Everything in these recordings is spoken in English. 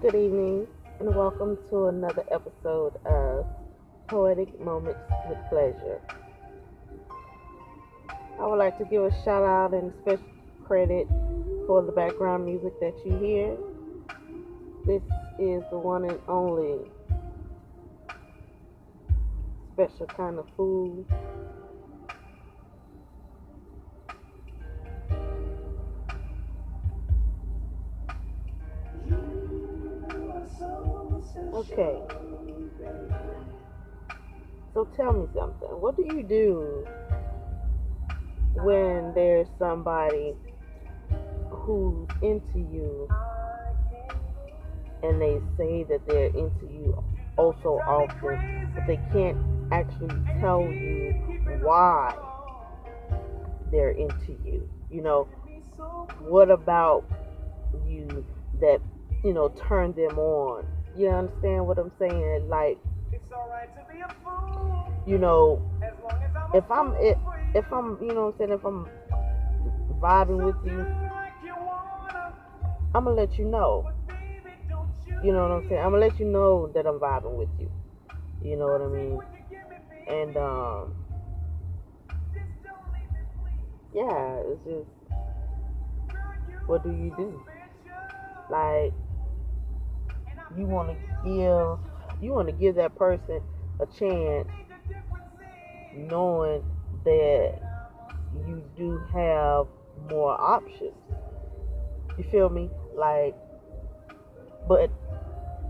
Good evening, and welcome to another episode of Poetic Moments with Pleasure. I would like to give a shout out and special credit for the background music that you hear. This is the one and only special kind of fool. Okay. So tell me something. What do you do when there's somebody who's into you and they say that they're into you also often, but they can't actually tell you why they're into you? You know, what about you that, you know, turn them on? You understand what I'm saying? Like, it's alright to be a fool. you know, if I'm if, if I'm you know what I'm saying if I'm vibing with you, I'm gonna let you know. You know what I'm saying? I'm gonna let you know that I'm vibing with you. You know what I mean? And um, yeah, it's just what do you do? Like you want to give you want to give that person a chance knowing that you do have more options. You feel me? Like but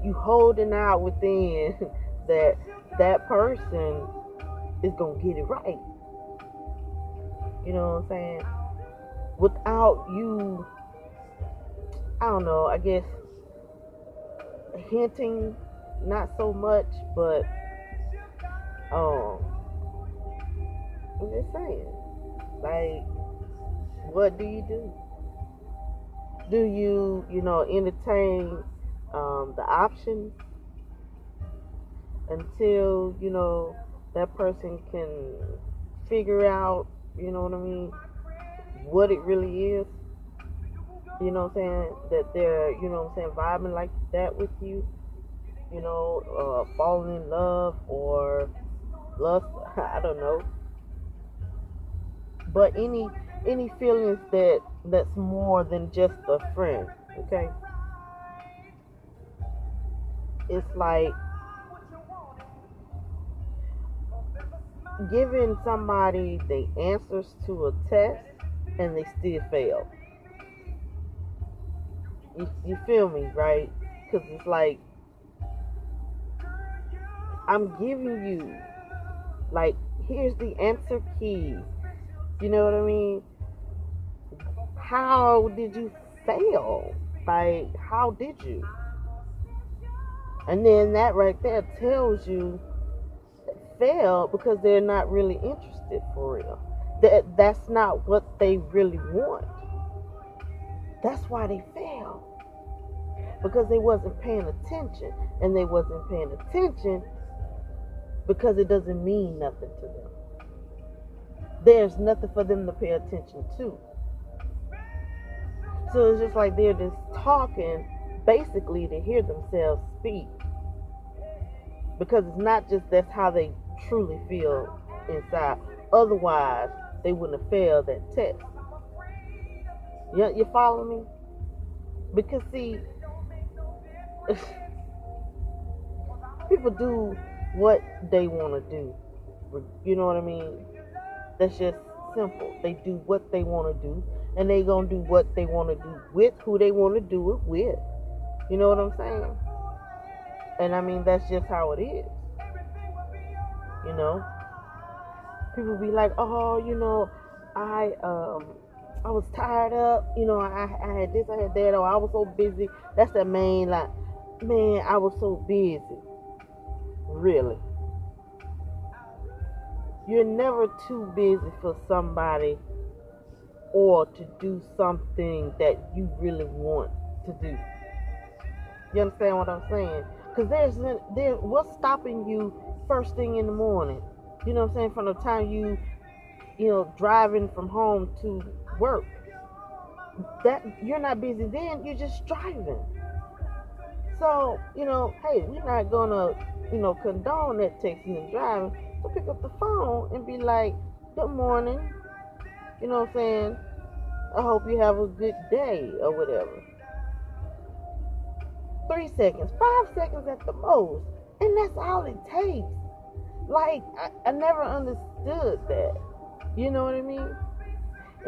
you holding out within that that person is gonna get it right. You know what i'm saying? Without you i don't know i guess hinting, not so much, but um, I'm just saying, like, what do you do? Do you, you know, entertain um, the option until you know that person can figure out, you know what I mean, what it really is? you know what I'm saying, that they're, you know what I'm saying, vibing like that with you, you know, uh, falling in love or lust, I don't know. But any any feelings that that's more than just a friend, okay? It's like giving somebody the answers to a test and they still fail. You, you feel me, right? Because it's like, I'm giving you, like, here's the answer key. You know what I mean? How did you fail? Like, how did you? And then that right there tells you fail because they're not really interested for real. That that's not what they really want. That's why they fail because they wasn't paying attention and they wasn't paying attention because it doesn't mean nothing to them. There's nothing for them to pay attention to. So it's just like they're just talking basically to hear themselves speak because it's not just that's how they truly feel inside. Otherwise they wouldn't have failed that test. You, you follow me? Because see people do what they want to do. You know what I mean? That's just simple. They do what they want to do, and they gonna do what they want to do with who they want to do it with. You know what I'm saying? And I mean that's just how it is. You know, people be like, oh, you know, I um I was tired up. You know, I, I had this, I had that, or I was so busy. That's the main like Man, I was so busy. Really. You're never too busy for somebody or to do something that you really want to do. You understand what I'm saying? Because there's there what's stopping you first thing in the morning? You know what I'm saying? From the time you you know driving from home to work. That you're not busy then, you're just driving. So, you know, hey, we're not gonna, you know, condone that texting and driving. So pick up the phone and be like, Good morning. You know what I'm saying? I hope you have a good day or whatever. Three seconds, five seconds at the most. And that's all it takes. Like, I, I never understood that. You know what I mean?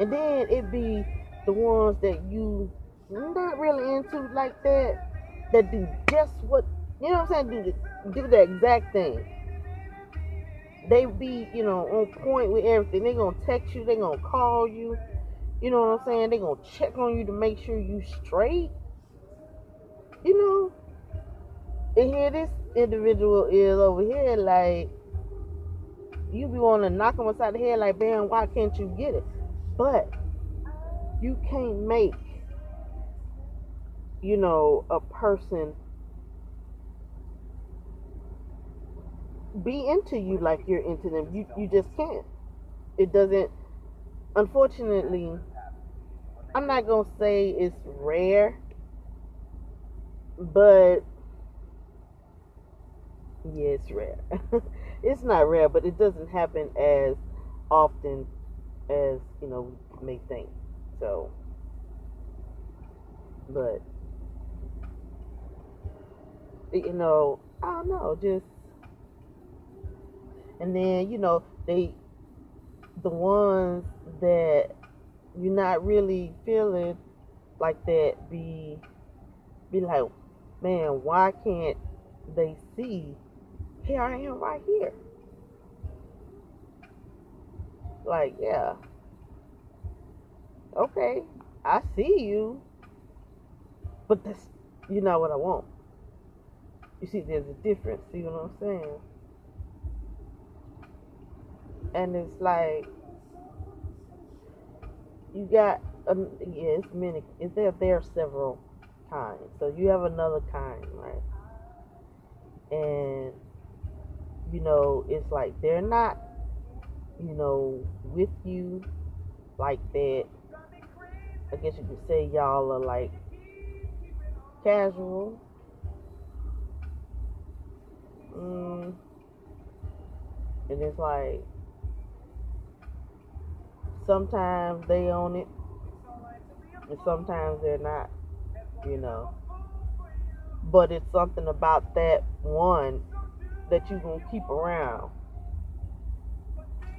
And then it'd be the ones that you not really into like that, that do just what you know what I'm saying, do the, do the exact thing. They be, you know, on point with everything. They gonna text you, they gonna call you, you know what I'm saying? They gonna check on you to make sure you straight. You know? And here this individual is over here like you be wanting to knock him upside the head like, man, why can't you get it? But you can't make, you know, a person be into you like you're into them. You you just can't. It doesn't unfortunately I'm not gonna say it's rare, but yeah, it's rare. it's not rare, but it doesn't happen as often as you know we may think. So, but you know, I don't know, just and then you know they the ones that you're not really feeling like that be be like man why can't they see here i am right here. Like yeah. Okay i see you but that's you know what i want you see there's a difference see what i'm saying and it's like you got um, yeah, it's many. Is there there are several kinds. So you have another kind, right? And you know, it's like they're not, you know, with you like that. I guess you could say y'all are like casual. Mm. And it's like sometimes they own it, and sometimes they're not, you know. But it's something about that one that you're gonna keep around.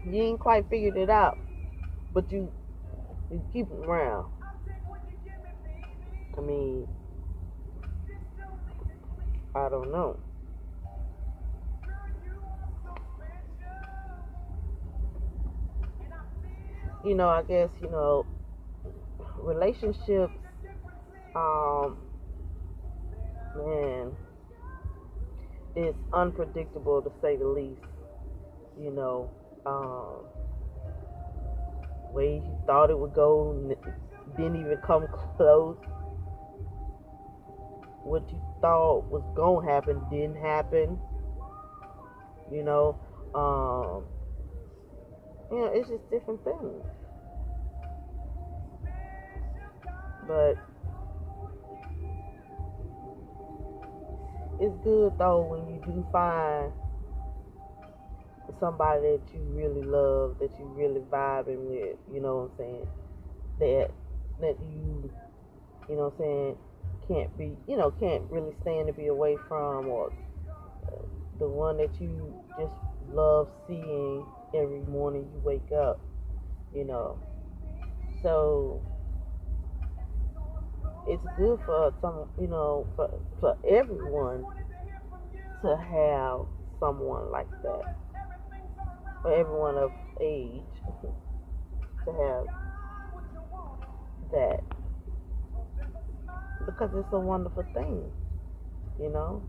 You ain't quite figured it out, but you you keep around. I mean, I don't know. You know, I guess, you know, relationships, um, man, it's unpredictable to say the least. You know, um, ways you thought it would go didn't even come close. What you thought was gonna happen didn't happen. You know, um, you know, it's just different things. But it's good though when you do find somebody that you really love, that you really vibing with, you know what I'm saying? That that you you know what I'm saying, can't be you know, can't really stand to be away from or the one that you just love seeing every morning you wake up, you know. So it's good for some, you know, for for everyone to have someone like that. For everyone of age to have that. Because it's a wonderful thing, you know.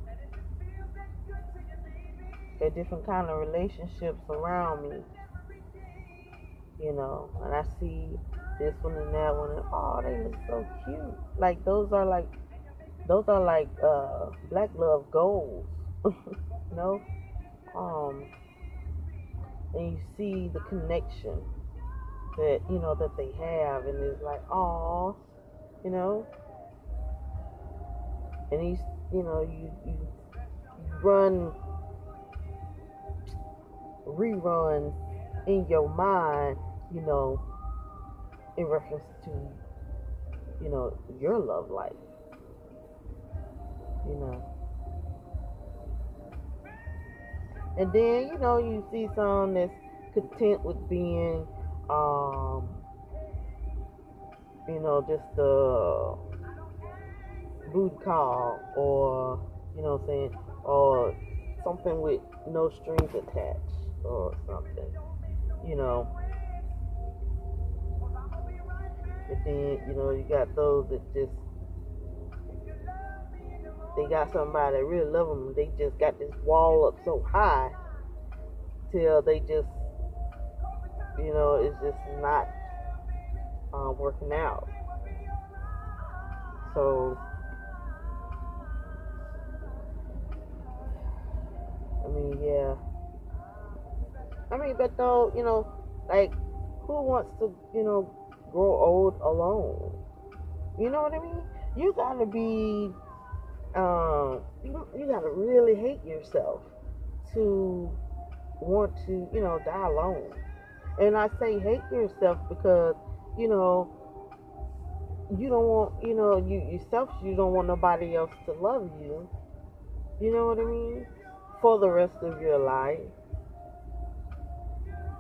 Are different kind of relationships around me, you know, and I see this one and that one, and oh, they look so cute. Like those are like, those are like uh, black love goals, you know. Um, and you see the connection that you know that they have, and it's like, oh, you know. and these, you know, you you run reruns in your mind, you know, in reference to, you know, your love life. You know. And then, you know, you see some that's content with being, um, you know, just a booty call or, you know saying, or something with no strings attached or something, you know. But then, you know, you got those that just they got somebody that really love them. They just got this wall up so high till they just, you know, it's just not uh, working out. So, I mean, yeah. I mean, but though, you know, like, who wants to, you know, grow old alone? You know what I mean? You gotta be um, you, you gotta really hate yourself to want to, you know, die alone. And I say hate yourself because, you know, you don't want, you know, you yourself, you don't want nobody else to love you. You know what I mean? For the rest of your life.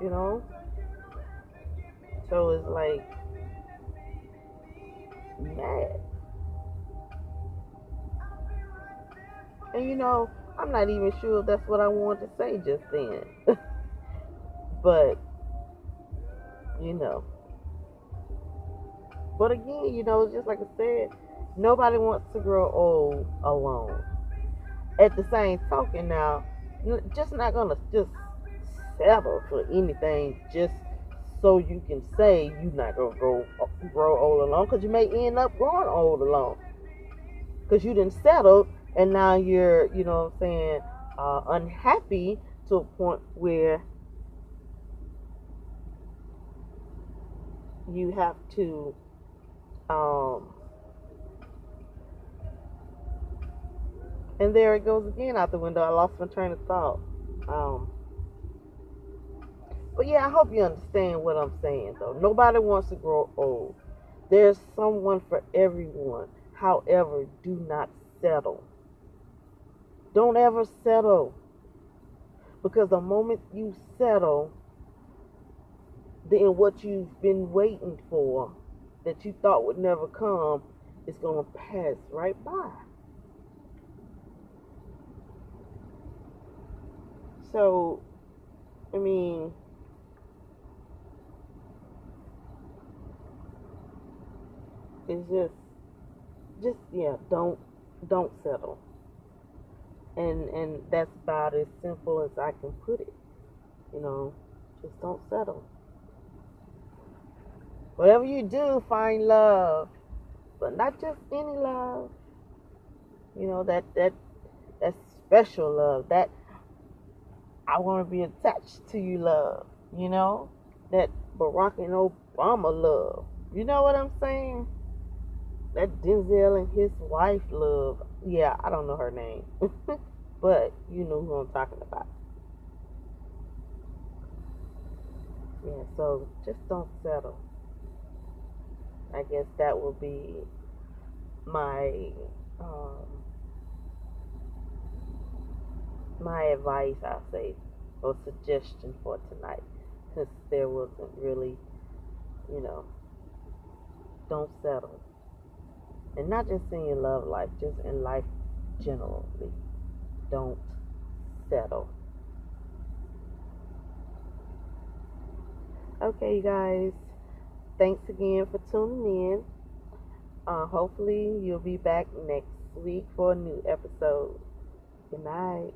You know? So it's like, mad. And you know, I'm not even sure if that's what I wanted to say just then. but, you know. But again, you know, just like I said, nobody wants to grow old alone. At the same token, now, just not gonna just settle for anything just so you can say you're not gonna grow grow old alone, because you may end up growing old alone, because you didn't settle and now you're, you know what I'm saying, uh, unhappy to a point where you have to um, and there it goes again out the window. I lost my train of thought. Um, but yeah, I hope you understand what I'm saying though. Nobody wants to grow old. There's someone for everyone. However, do not settle. Don't ever settle. Because the moment you settle, then what you've been waiting for that you thought would never come is going to pass right by. So, I mean, it's just, just, yeah, don't, don't settle and and that's about as simple as I can put it. You know, just don't settle. Whatever you do, find love, but not just any love. You know that that that special love that I want to be attached to you love. You know that Barack and Obama love. You know what I'm saying? That Denzel and his wife love. Yeah, I don't know her name. but you know who I'm talking about. Yeah, so just don't settle. I guess that will be my um, my advice, I'll say, or suggestion for tonight, since there wasn't really, you know, don't settle and not just in your love life, just in life generally. Don't settle. Okay, you guys. Thanks again for tuning in. Uh, hopefully, you'll be back next week for a new episode. Good night.